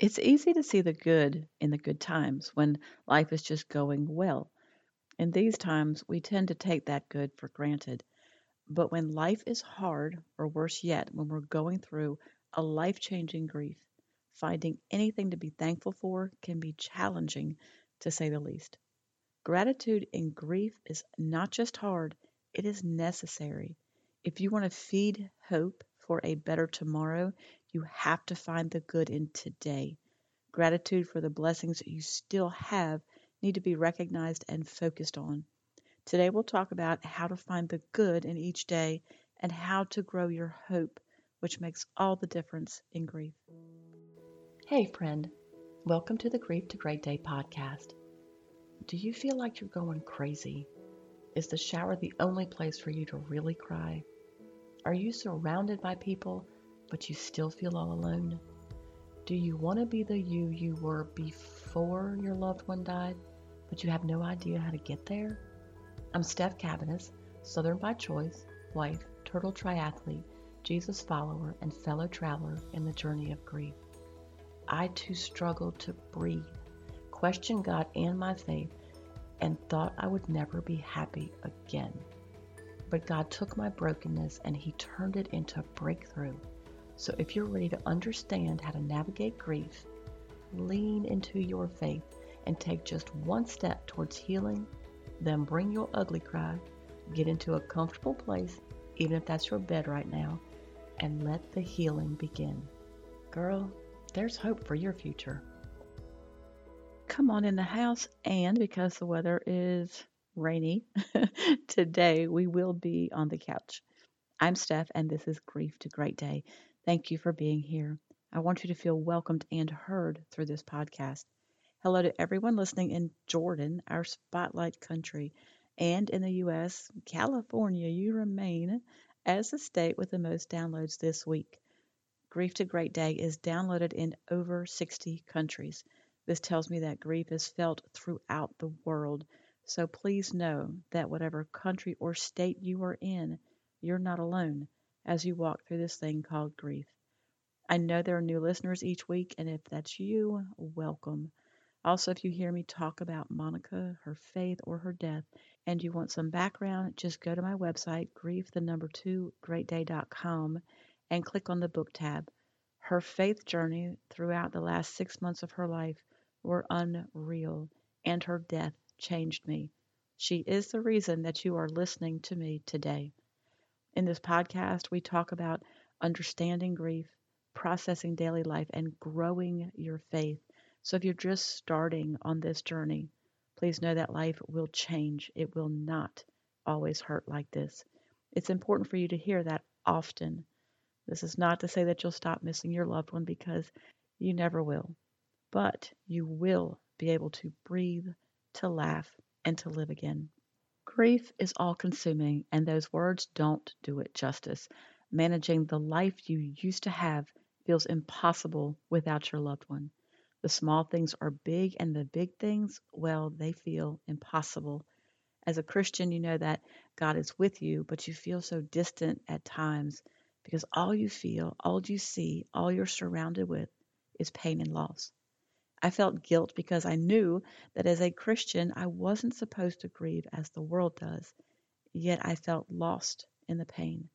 It's easy to see the good in the good times when life is just going well. In these times, we tend to take that good for granted. But when life is hard, or worse yet, when we're going through a life changing grief, finding anything to be thankful for can be challenging to say the least. Gratitude in grief is not just hard, it is necessary. If you want to feed hope for a better tomorrow, you have to find the good in today. Gratitude for the blessings that you still have need to be recognized and focused on. Today, we'll talk about how to find the good in each day and how to grow your hope, which makes all the difference in grief. Hey, friend. Welcome to the Grief to Great Day podcast. Do you feel like you're going crazy? Is the shower the only place for you to really cry? Are you surrounded by people, but you still feel all alone? Do you want to be the you you were before your loved one died, but you have no idea how to get there? I'm Steph Cabanis, Southern by choice, wife, turtle triathlete, Jesus follower, and fellow traveler in the journey of grief. I too struggled to breathe, questioned God and my faith, and thought I would never be happy again. But God took my brokenness and He turned it into a breakthrough so if you're ready to understand how to navigate grief, lean into your faith and take just one step towards healing, then bring your ugly cry, get into a comfortable place, even if that's your bed right now, and let the healing begin. Girl, there's hope for your future. Come on in the house, and because the weather is rainy, today we will be on the couch. I'm Steph, and this is Grief to Great Day. Thank you for being here. I want you to feel welcomed and heard through this podcast. Hello to everyone listening in Jordan, our spotlight country, and in the U.S., California, you remain as the state with the most downloads this week. Grief to Great Day is downloaded in over 60 countries. This tells me that grief is felt throughout the world. So please know that whatever country or state you are in, you're not alone as you walk through this thing called grief. I know there are new listeners each week, and if that's you, welcome. Also, if you hear me talk about Monica, her faith, or her death, and you want some background, just go to my website, grief the number two greatday.com, and click on the book tab. Her faith journey throughout the last six months of her life were unreal, and her death changed me. She is the reason that you are listening to me today. In this podcast, we talk about understanding grief, processing daily life, and growing your faith. So if you're just starting on this journey, please know that life will change. It will not always hurt like this. It's important for you to hear that often. This is not to say that you'll stop missing your loved one because you never will, but you will be able to breathe, to laugh, and to live again. Grief is all consuming, and those words don't do it justice. Managing the life you used to have feels impossible without your loved one. The small things are big, and the big things, well, they feel impossible. As a Christian, you know that God is with you, but you feel so distant at times because all you feel, all you see, all you're surrounded with is pain and loss. I felt guilt because I knew that as a Christian I wasn't supposed to grieve as the world does, yet I felt lost in the pain.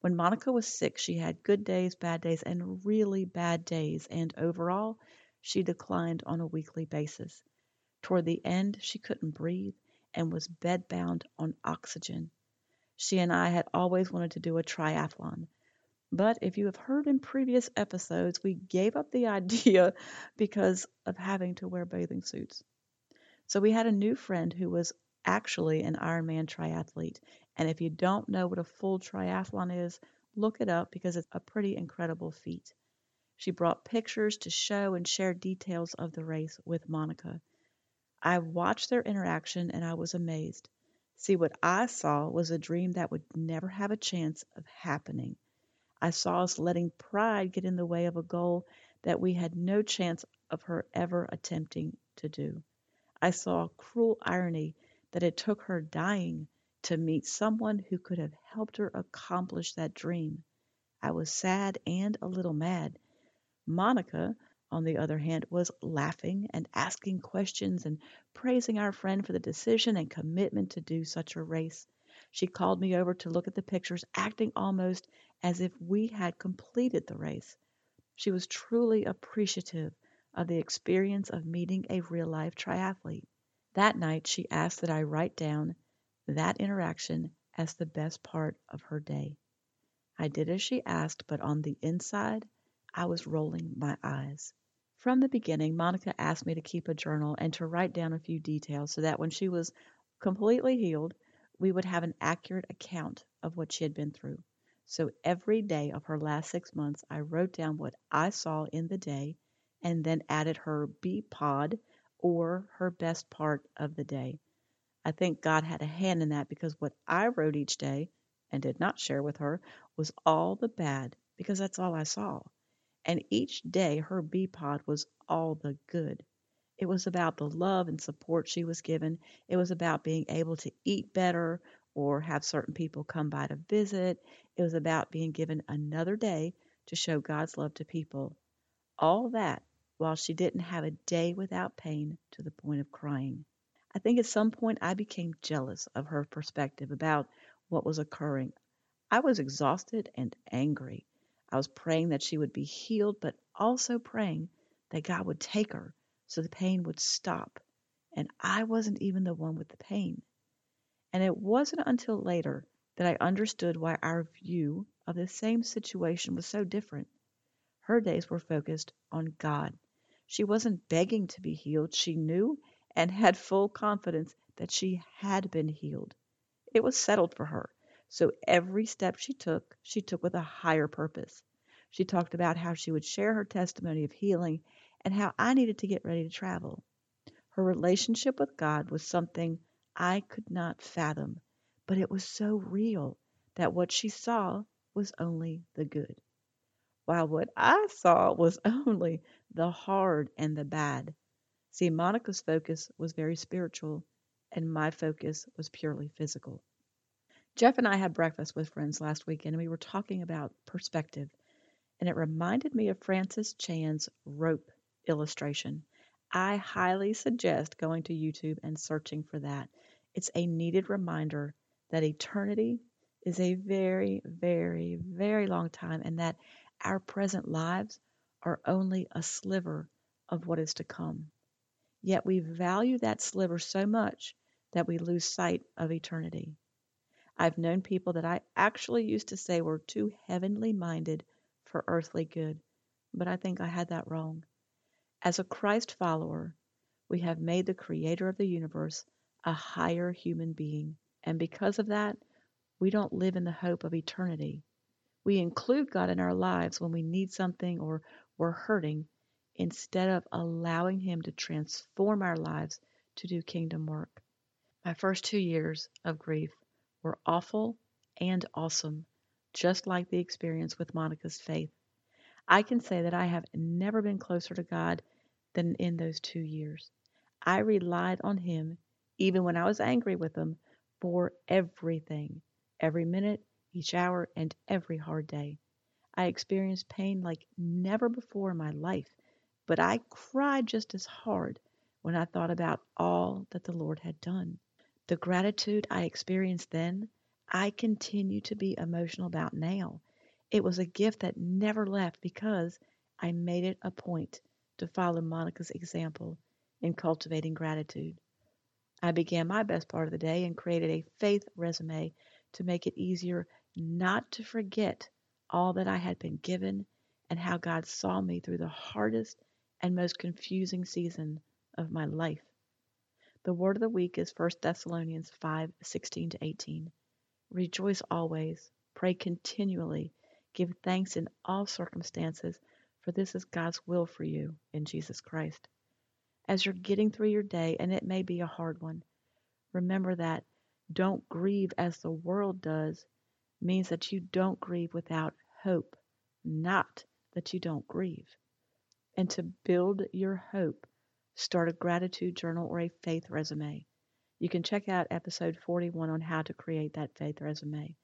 When Monica was sick, she had good days, bad days, and really bad days, and overall, she declined on a weekly basis. Toward the end, she couldn't breathe and was bedbound on oxygen. She and I had always wanted to do a triathlon. But if you have heard in previous episodes, we gave up the idea because of having to wear bathing suits. So we had a new friend who was actually an Ironman triathlete. And if you don't know what a full triathlon is, look it up because it's a pretty incredible feat. She brought pictures to show and share details of the race with Monica. I watched their interaction and I was amazed. See, what I saw was a dream that would never have a chance of happening. I saw us letting pride get in the way of a goal that we had no chance of her ever attempting to do. I saw cruel irony that it took her dying to meet someone who could have helped her accomplish that dream. I was sad and a little mad. Monica on the other hand, was laughing and asking questions and praising our friend for the decision and commitment to do such a race. She called me over to look at the pictures, acting almost as if we had completed the race. She was truly appreciative of the experience of meeting a real life triathlete. That night, she asked that I write down that interaction as the best part of her day. I did as she asked, but on the inside, I was rolling my eyes. From the beginning, Monica asked me to keep a journal and to write down a few details so that when she was completely healed, we would have an accurate account of what she had been through. So every day of her last six months, I wrote down what I saw in the day and then added her B pod or her best part of the day. I think God had a hand in that because what I wrote each day and did not share with her was all the bad because that's all I saw. And each day her B pod was all the good. It was about the love and support she was given. It was about being able to eat better or have certain people come by to visit. It was about being given another day to show God's love to people. All that while she didn't have a day without pain to the point of crying. I think at some point I became jealous of her perspective about what was occurring. I was exhausted and angry. I was praying that she would be healed, but also praying that God would take her so the pain would stop. And I wasn't even the one with the pain. And it wasn't until later that I understood why our view of the same situation was so different. Her days were focused on God. She wasn't begging to be healed. She knew and had full confidence that she had been healed. It was settled for her. So every step she took, she took with a higher purpose. She talked about how she would share her testimony of healing and how I needed to get ready to travel. Her relationship with God was something I could not fathom, but it was so real that what she saw was only the good, while what I saw was only the hard and the bad. See, Monica's focus was very spiritual, and my focus was purely physical. Jeff and I had breakfast with friends last weekend, and we were talking about perspective, and it reminded me of Francis Chan's rope illustration. I highly suggest going to YouTube and searching for that. It's a needed reminder that eternity is a very, very, very long time, and that our present lives are only a sliver of what is to come. Yet we value that sliver so much that we lose sight of eternity. I've known people that I actually used to say were too heavenly minded for earthly good, but I think I had that wrong. As a Christ follower, we have made the creator of the universe a higher human being, and because of that, we don't live in the hope of eternity. We include God in our lives when we need something or we're hurting instead of allowing Him to transform our lives to do kingdom work. My first two years of grief were awful and awesome, just like the experience with Monica's faith. I can say that I have never been closer to God than in those two years. I relied on Him, even when I was angry with Him, for everything, every minute, each hour, and every hard day. I experienced pain like never before in my life, but I cried just as hard when I thought about all that the Lord had done. The gratitude I experienced then, I continue to be emotional about now. It was a gift that never left because I made it a point to follow Monica's example in cultivating gratitude. I began my best part of the day and created a faith resume to make it easier not to forget all that I had been given and how God saw me through the hardest and most confusing season of my life. The word of the week is 1 Thessalonians 5 16 to 18. Rejoice always, pray continually, give thanks in all circumstances, for this is God's will for you in Jesus Christ. As you're getting through your day, and it may be a hard one, remember that don't grieve as the world does means that you don't grieve without hope, not that you don't grieve. And to build your hope, start a gratitude journal or a faith resume. You can check out episode 41 on how to create that faith resume.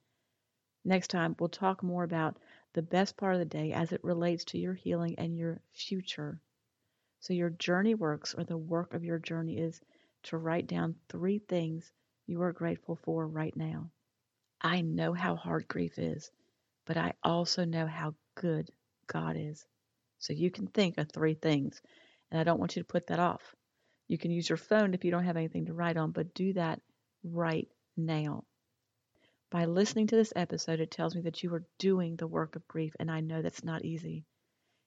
Next time, we'll talk more about the best part of the day as it relates to your healing and your future So, your journey works, or the work of your journey, is to write down three things you are grateful for right now. I know how hard grief is, but I also know how good God is. So, you can think of three things, and I don't want you to put that off. You can use your phone if you don't have anything to write on, but do that right now. By listening to this episode, it tells me that you are doing the work of grief, and I know that's not easy.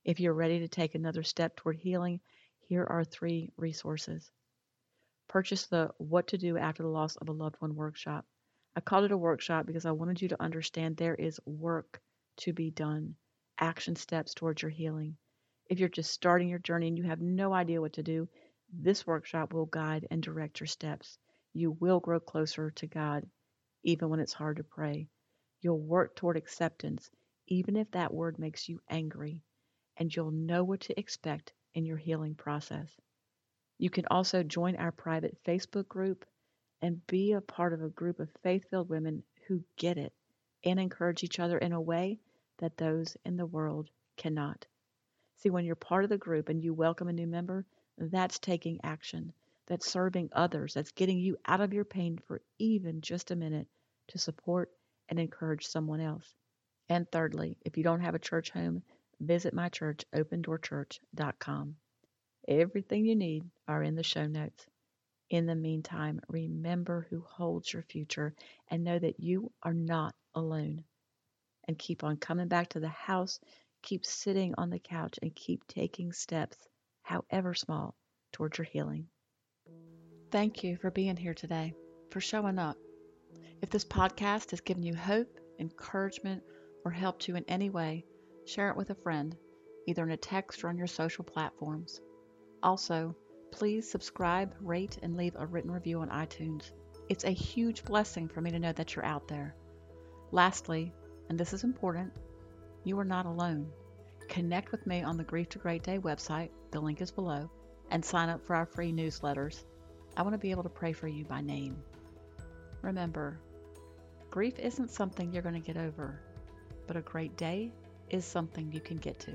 If you're ready to take another step toward healing, here are three resources. Purchase the What to Do After the Loss of a Loved One workshop. I called it a workshop because I wanted you to understand there is work to be done, action steps towards your healing. If you're just starting your journey and you have no idea what to do, this workshop will guide and direct your steps. You will grow closer to God, even when it's hard to pray. You'll work toward acceptance, even if that word makes you angry and you'll know what to expect in your healing process. You can also join our private Facebook group and be a part of a group of faith filled women who get it and encourage each other in a way that those in the world cannot. See, when you're part of the group and you welcome a new member, that's taking action. That's serving others. That's getting you out of your pain for even just a minute to support and encourage someone else. And thirdly, if you don't have a church home, visit my church, opendoorchurch.com. Everything you need are in the show notes. In the meantime, remember who holds your future and know that you are not alone. And keep on coming back to the house, keep sitting on the couch, and keep taking steps, however small, towards your healing. Thank you for being here today, for showing up. If this podcast has given you hope, encouragement, or helped you in any way, Share it with a friend, either in a text or on your social platforms. Also, please subscribe, rate, and leave a written review on iTunes. It's a huge blessing for me to know that you're out there. Lastly, and this is important, you are not alone. Connect with me on the Grief to Great Day website, the link is below, and sign up for our free newsletters. I want to be able to pray for you by name. Remember, grief isn't something you're going to get over, but a great day is something you can get to.